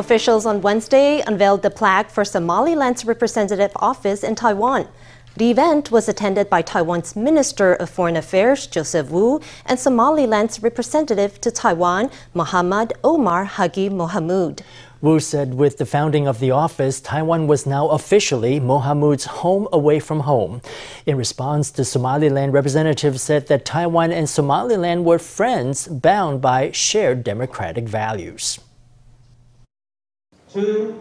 Officials on Wednesday unveiled the plaque for Somaliland's representative office in Taiwan. The event was attended by Taiwan's Minister of Foreign Affairs, Joseph Wu, and Somaliland's representative to Taiwan, Muhammad Omar Hagi Mohamud. Wu said with the founding of the office, Taiwan was now officially Mohamud's home away from home. In response, the Somaliland representative said that Taiwan and Somaliland were friends bound by shared democratic values. Two,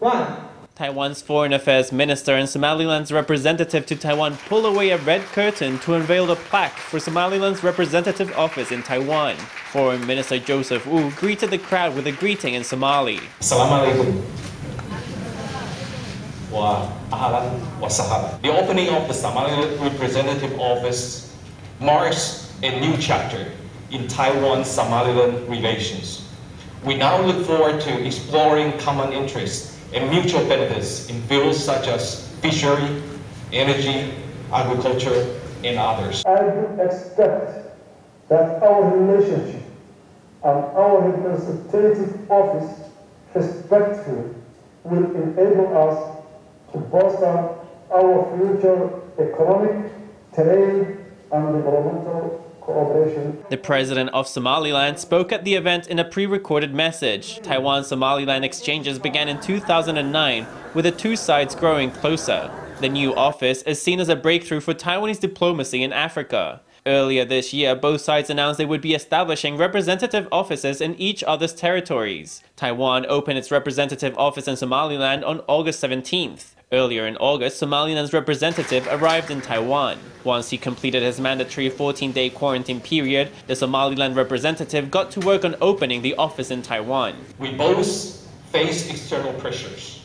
one. Taiwan's Foreign Affairs Minister and Somaliland's representative to Taiwan pull away a red curtain to unveil the plaque for Somaliland's representative office in Taiwan. Foreign Minister Joseph Wu greeted the crowd with a greeting in Somali. Assalamu wa ahlan wa sahlan. The opening of the Somali representative office marks a new chapter in Taiwan-Somaliland relations. We now look forward to exploring common interests and mutual benefits in fields such as fishery, energy, agriculture, and others. I do expect that our relationship and our representative office respectfully will enable us to bolster our future economic, trade, and developmental The president of Somaliland spoke at the event in a pre recorded message. Taiwan Somaliland exchanges began in 2009, with the two sides growing closer. The new office is seen as a breakthrough for Taiwanese diplomacy in Africa. Earlier this year, both sides announced they would be establishing representative offices in each other's territories. Taiwan opened its representative office in Somaliland on August 17th. Earlier in August, Somaliland's representative arrived in Taiwan. Once he completed his mandatory 14 day quarantine period, the Somaliland representative got to work on opening the office in Taiwan. We both face external pressures,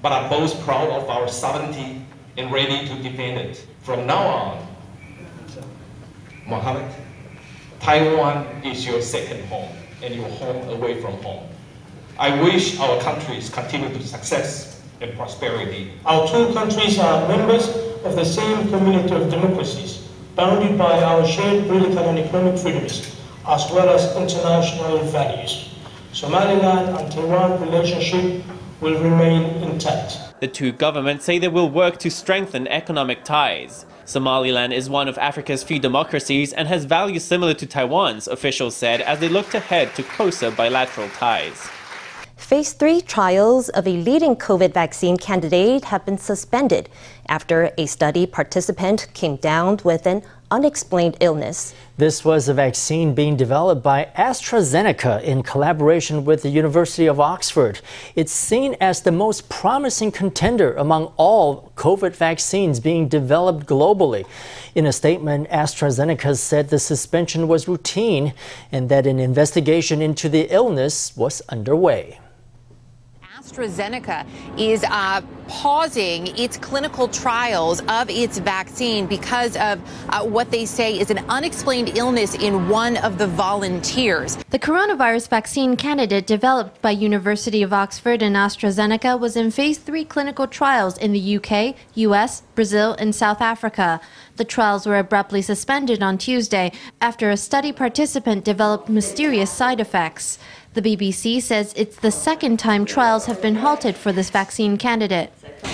but are both proud of our sovereignty and ready to defend it. From now on, Mohammed, Taiwan is your second home and your home away from home. I wish our countries continue to success and prosperity. Our two countries are members of the same community of democracies, bounded by our shared political and economic freedoms, as well as international values. Somaliland and Taiwan relationship will remain intact. The two governments say they will work to strengthen economic ties. Somaliland is one of Africa's few democracies and has values similar to Taiwan's, officials said as they looked ahead to closer bilateral ties. Phase 3 trials of a leading COVID vaccine candidate have been suspended after a study participant came down with an unexplained illness. This was a vaccine being developed by AstraZeneca in collaboration with the University of Oxford. It's seen as the most promising contender among all COVID vaccines being developed globally. In a statement, AstraZeneca said the suspension was routine and that an investigation into the illness was underway. AstraZeneca is uh, pausing its clinical trials of its vaccine because of uh, what they say is an unexplained illness in one of the volunteers. The coronavirus vaccine candidate developed by University of Oxford and AstraZeneca was in phase 3 clinical trials in the UK, US, Brazil, and South Africa. The trials were abruptly suspended on Tuesday after a study participant developed mysterious side effects. The BBC says it's the second time trials have been halted for this vaccine candidate.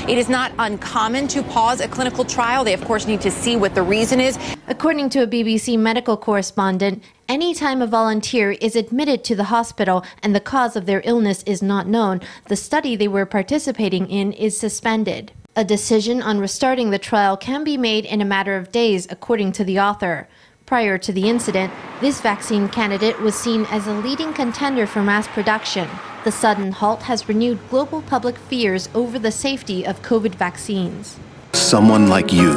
It is not uncommon to pause a clinical trial. They, of course, need to see what the reason is. According to a BBC medical correspondent, anytime a volunteer is admitted to the hospital and the cause of their illness is not known, the study they were participating in is suspended. A decision on restarting the trial can be made in a matter of days, according to the author. Prior to the incident, this vaccine candidate was seen as a leading contender for mass production. The sudden halt has renewed global public fears over the safety of COVID vaccines. Someone like you,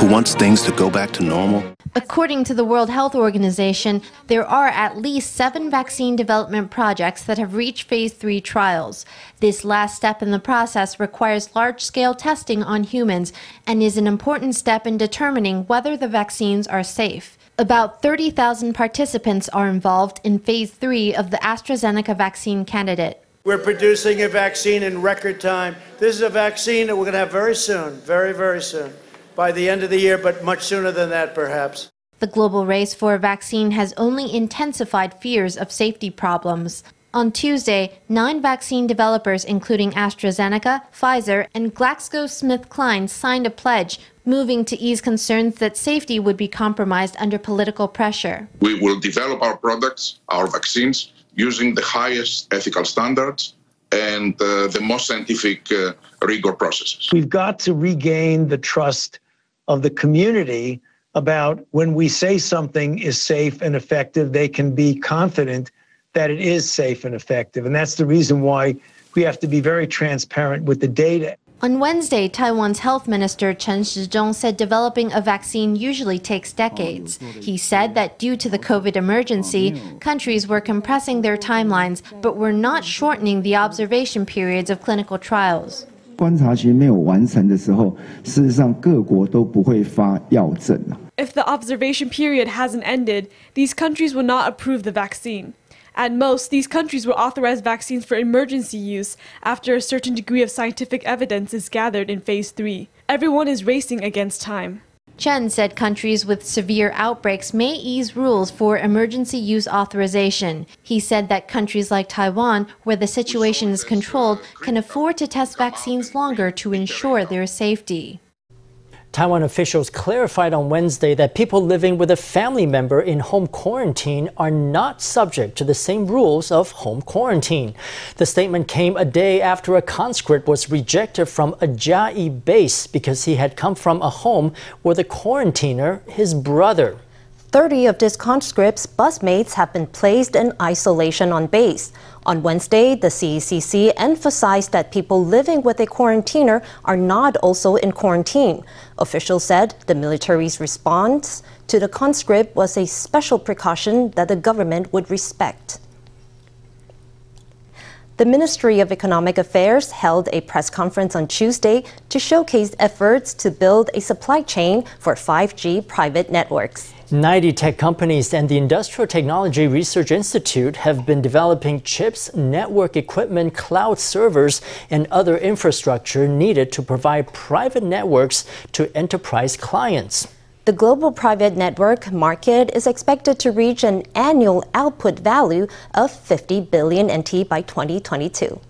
who wants things to go back to normal? According to the World Health Organization, there are at least seven vaccine development projects that have reached phase three trials. This last step in the process requires large scale testing on humans and is an important step in determining whether the vaccines are safe. About 30,000 participants are involved in phase three of the AstraZeneca vaccine candidate. We're producing a vaccine in record time. This is a vaccine that we're going to have very soon, very, very soon, by the end of the year, but much sooner than that, perhaps. The global race for a vaccine has only intensified fears of safety problems. On Tuesday, nine vaccine developers, including AstraZeneca, Pfizer, and GlaxoSmithKline, signed a pledge moving to ease concerns that safety would be compromised under political pressure. We will develop our products, our vaccines, using the highest ethical standards and uh, the most scientific uh, rigor processes. We've got to regain the trust of the community about when we say something is safe and effective, they can be confident that it is safe and effective. And that's the reason why we have to be very transparent with the data. On Wednesday, Taiwan's health minister Chen Shizhong said developing a vaccine usually takes decades. He said that due to the COVID emergency, countries were compressing their timelines but were not shortening the observation periods of clinical trials. 观察期没有完成的时候，事实上各国都不会发药证啊。 If the observation period hasn't ended, these countries will not approve the vaccine. At most, these countries will authorize vaccines for emergency use after a certain degree of scientific evidence is gathered in phase 3. Everyone is racing against time. Chen said countries with severe outbreaks may ease rules for emergency use authorization. He said that countries like Taiwan, where the situation is controlled, can afford to test vaccines longer to ensure their safety. Taiwan officials clarified on Wednesday that people living with a family member in home quarantine are not subject to the same rules of home quarantine. The statement came a day after a conscript was rejected from a Jai base because he had come from a home where the quarantiner, his brother. 30 of this conscripts' busmates have been placed in isolation on base. On Wednesday, the CECC emphasized that people living with a quarantiner are not also in quarantine. Officials said the military's response to the conscript was a special precaution that the government would respect. The Ministry of Economic Affairs held a press conference on Tuesday to showcase efforts to build a supply chain for 5G private networks. 90 tech companies and the Industrial Technology Research Institute have been developing chips, network equipment, cloud servers, and other infrastructure needed to provide private networks to enterprise clients. The global private network market is expected to reach an annual output value of 50 billion NT by 2022.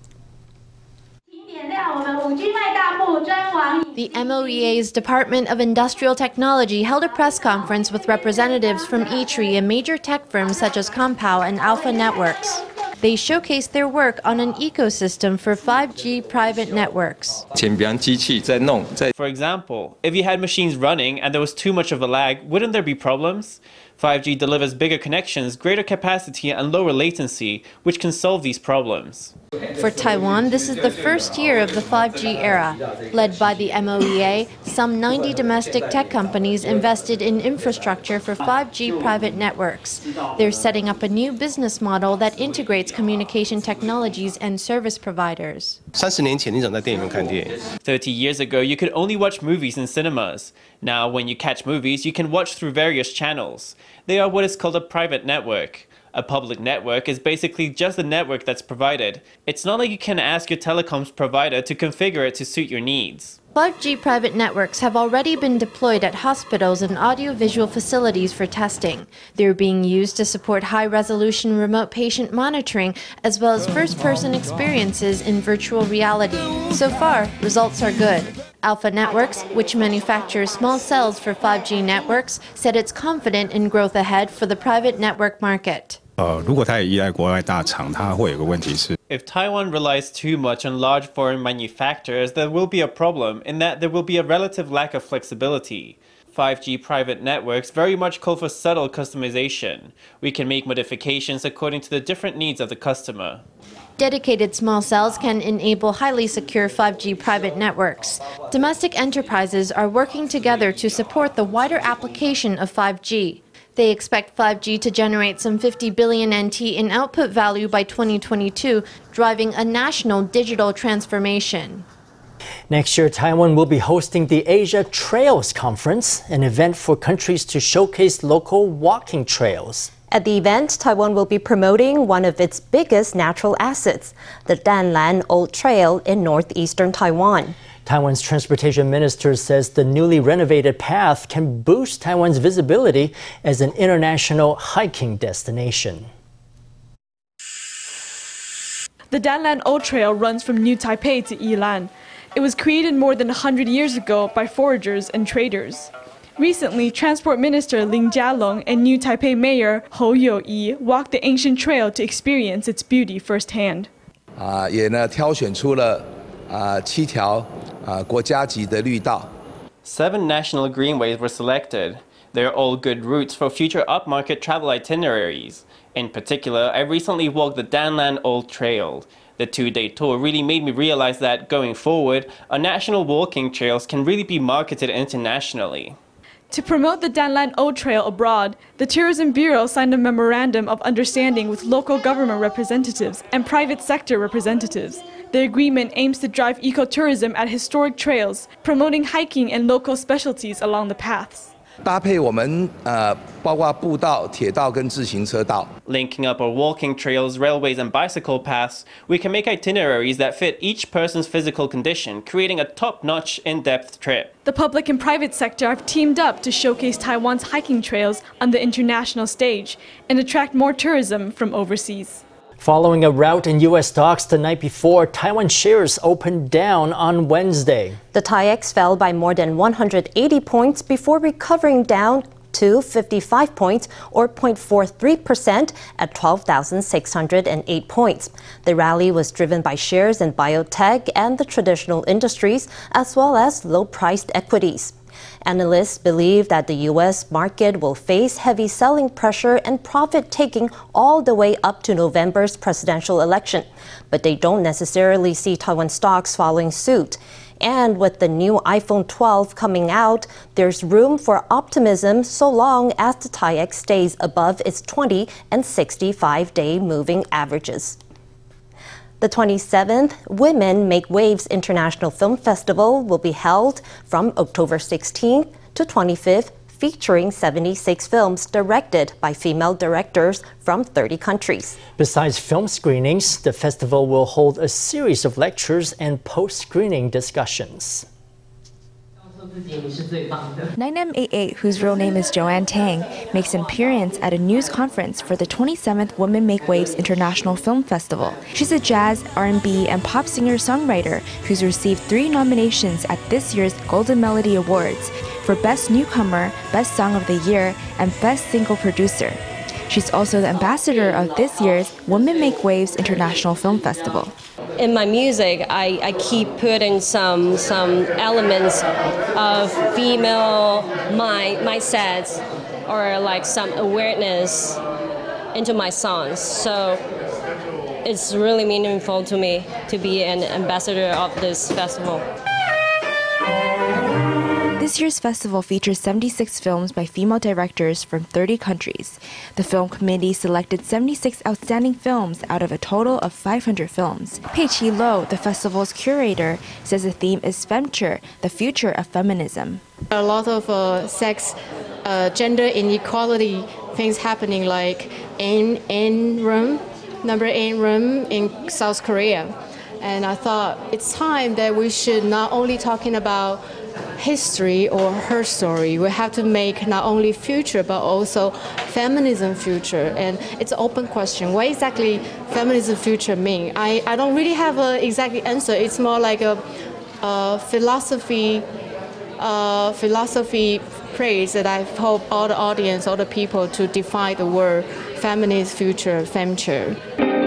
The MOEA's Department of Industrial Technology held a press conference with representatives from ITRI and major tech firms such as Compal and Alpha Networks. They showcased their work on an ecosystem for 5G private networks. For example, if you had machines running and there was too much of a lag, wouldn't there be problems? 5G delivers bigger connections, greater capacity, and lower latency, which can solve these problems. For Taiwan, this is the first year of the 5G era. Led by the MOEA, some 90 domestic tech companies invested in infrastructure for 5G private networks. They're setting up a new business model that integrates communication technologies and service providers. 30 years ago, you could only watch movies in cinemas. Now, when you catch movies, you can watch through various channels. They are what is called a private network. A public network is basically just a network that's provided. It's not like you can ask your telecoms provider to configure it to suit your needs. 5G private networks have already been deployed at hospitals and audiovisual facilities for testing. They're being used to support high resolution remote patient monitoring as well as first person experiences in virtual reality. So far, results are good. Alpha Networks, which manufactures small cells for 5G networks, said it's confident in growth ahead for the private network market. If Taiwan relies too much on large foreign manufacturers, there will be a problem in that there will be a relative lack of flexibility. 5G private networks very much call for subtle customization. We can make modifications according to the different needs of the customer. Dedicated small cells can enable highly secure 5G private networks. Domestic enterprises are working together to support the wider application of 5G. They expect 5G to generate some 50 billion NT in output value by 2022, driving a national digital transformation. Next year, Taiwan will be hosting the Asia Trails Conference, an event for countries to showcase local walking trails. At the event, Taiwan will be promoting one of its biggest natural assets, the Danlan Old Trail in northeastern Taiwan. Taiwan's transportation minister says the newly renovated path can boost Taiwan's visibility as an international hiking destination. The Danlan Old Trail runs from New Taipei to Yilan. It was created more than 100 years ago by foragers and traders. Recently, Transport Minister Lin Jialong and new Taipei Mayor Hou Youyi walked the ancient trail to experience its beauty firsthand. Uh, Seven national greenways were selected. They're all good routes for future upmarket travel itineraries. In particular, I recently walked the Danlan Old Trail. The two day tour really made me realize that going forward, our national walking trails can really be marketed internationally. To promote the Danlan Old Trail abroad, the Tourism Bureau signed a memorandum of understanding with local government representatives and private sector representatives. The agreement aims to drive ecotourism at historic trails, promoting hiking and local specialties along the paths. 搭配我们呃，包括步道、铁道跟自行车道。 Linking up our walking trails, railways, and bicycle paths, we can make itineraries that fit each person's physical condition, creating a top notch, in depth trip. The public and private sector have teamed up to showcase Taiwan's hiking trails on the international stage and attract more tourism from overseas. Following a rout in U.S. stocks the night before, Taiwan shares opened down on Wednesday. The TAIEX fell by more than 180 points before recovering down to 55 points or 0.43% at 12,608 points. The rally was driven by shares in biotech and the traditional industries, as well as low priced equities. Analysts believe that the U.S. market will face heavy selling pressure and profit taking all the way up to November's presidential election. But they don't necessarily see Taiwan stocks following suit. And with the new iPhone 12 coming out, there's room for optimism so long as the TAIEX stays above its 20 and 65 day moving averages. The 27th Women Make Waves International Film Festival will be held from October 16th to 25th, featuring 76 films directed by female directors from 30 countries. Besides film screenings, the festival will hold a series of lectures and post screening discussions. 9M88, whose real name is Joanne Tang, makes an appearance at a news conference for the 27th Women Make Waves International Film Festival. She's a jazz, R&B, and pop singer-songwriter who's received three nominations at this year's Golden Melody Awards for Best Newcomer, Best Song of the Year, and Best Single Producer. She's also the ambassador of this year's Women Make Waves International Film Festival. In my music, I, I keep putting some some elements of female my mindsets or like some awareness into my songs. So it's really meaningful to me to be an ambassador of this festival. This year's festival features 76 films by female directors from 30 countries. The film committee selected 76 outstanding films out of a total of 500 films. Pei Qi Lo, the festival's curator, says the theme is Femture, the future of feminism. A lot of uh, sex, uh, gender inequality things happening, like in N room, number N room in South Korea, and I thought it's time that we should not only talking about history or her story. We have to make not only future but also feminism future. And it's an open question. What exactly feminism future mean? I, I don't really have an exact answer. It's more like a, a philosophy philosophy praise that I hope all the audience, all the people to define the word feminist future, femture.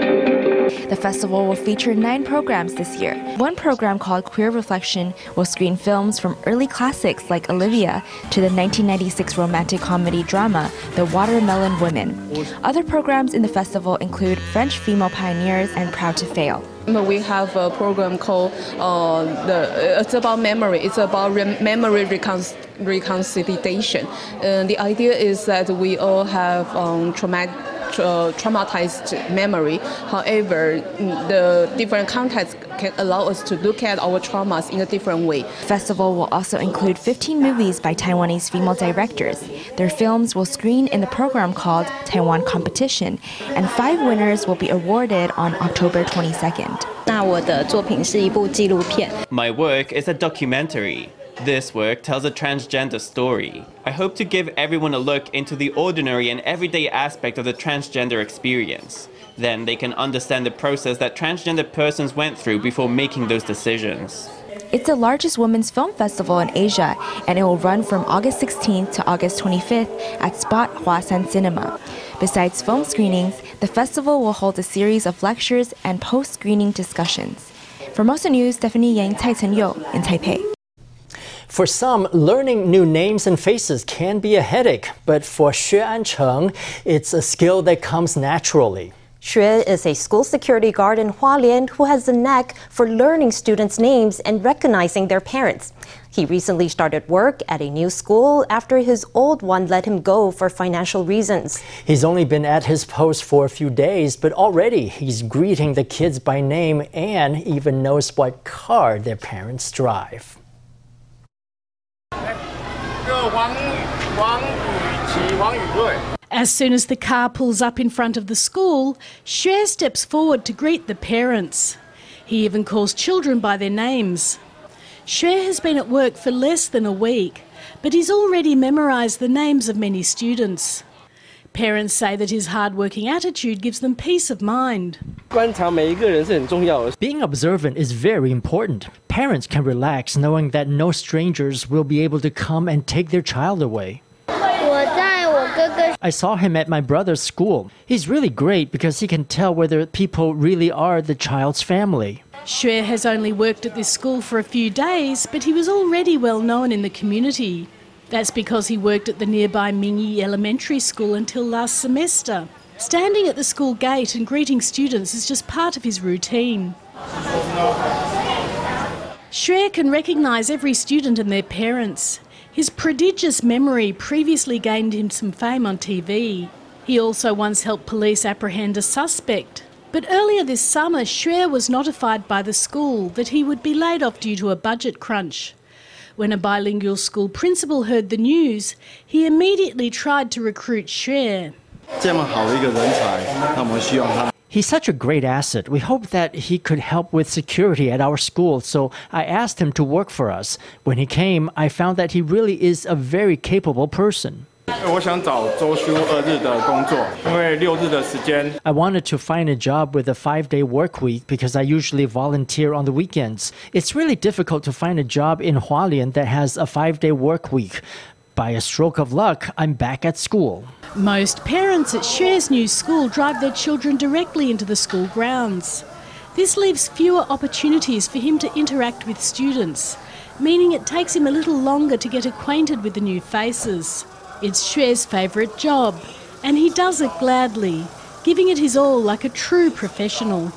The festival will feature nine programs this year. One program called Queer Reflection will screen films from early classics like Olivia to the 1996 romantic comedy drama The Watermelon Woman. Other programs in the festival include French female pioneers and Proud to Fail. We have a program called uh, the. It's about memory. It's about memory recon- reconciliation. Uh, the idea is that we all have um, traumatic uh, traumatized memory. However, the different contexts can allow us to look at our traumas in a different way. Festival will also include 15 movies by Taiwanese female directors. Their films will screen in the program called Taiwan Competition, and five winners will be awarded on October 22nd. My work is a documentary. This work tells a transgender story. I hope to give everyone a look into the ordinary and everyday aspect of the transgender experience. Then they can understand the process that transgender persons went through before making those decisions. It's the largest women's film festival in Asia, and it will run from August 16th to August 25th at Spot Huashan Cinema. Besides film screenings, the festival will hold a series of lectures and post screening discussions. Formosa News, Stephanie Yang, Cai Yu in Taipei. For some, learning new names and faces can be a headache, but for Xue Ancheng, it's a skill that comes naturally. Xue is a school security guard in Hualien who has a knack for learning students' names and recognizing their parents. He recently started work at a new school after his old one let him go for financial reasons. He's only been at his post for a few days, but already he's greeting the kids by name and even knows what car their parents drive. As soon as the car pulls up in front of the school, Xue steps forward to greet the parents. He even calls children by their names. Xue has been at work for less than a week, but he's already memorised the names of many students. Parents say that his hard-working attitude gives them peace of mind. Being observant is very important. Parents can relax knowing that no strangers will be able to come and take their child away. I saw him at my brother's school. He's really great because he can tell whether people really are the child's family. Xue has only worked at this school for a few days, but he was already well known in the community. That's because he worked at the nearby Mingyi Elementary School until last semester. Standing at the school gate and greeting students is just part of his routine. Xue can recognise every student and their parents. His prodigious memory previously gained him some fame on TV. He also once helped police apprehend a suspect. But earlier this summer, Xue was notified by the school that he would be laid off due to a budget crunch. When a bilingual school principal heard the news, he immediately tried to recruit Xue. He's such a great asset. We hope that he could help with security at our school, so I asked him to work for us. When he came, I found that he really is a very capable person. I wanted to find a job with a five day work week because I usually volunteer on the weekends. It's really difficult to find a job in Hualien that has a five day work week. By a stroke of luck, I'm back at school. Most parents at Xue's new school drive their children directly into the school grounds. This leaves fewer opportunities for him to interact with students, meaning it takes him a little longer to get acquainted with the new faces. It's Xue's favourite job, and he does it gladly, giving it his all like a true professional.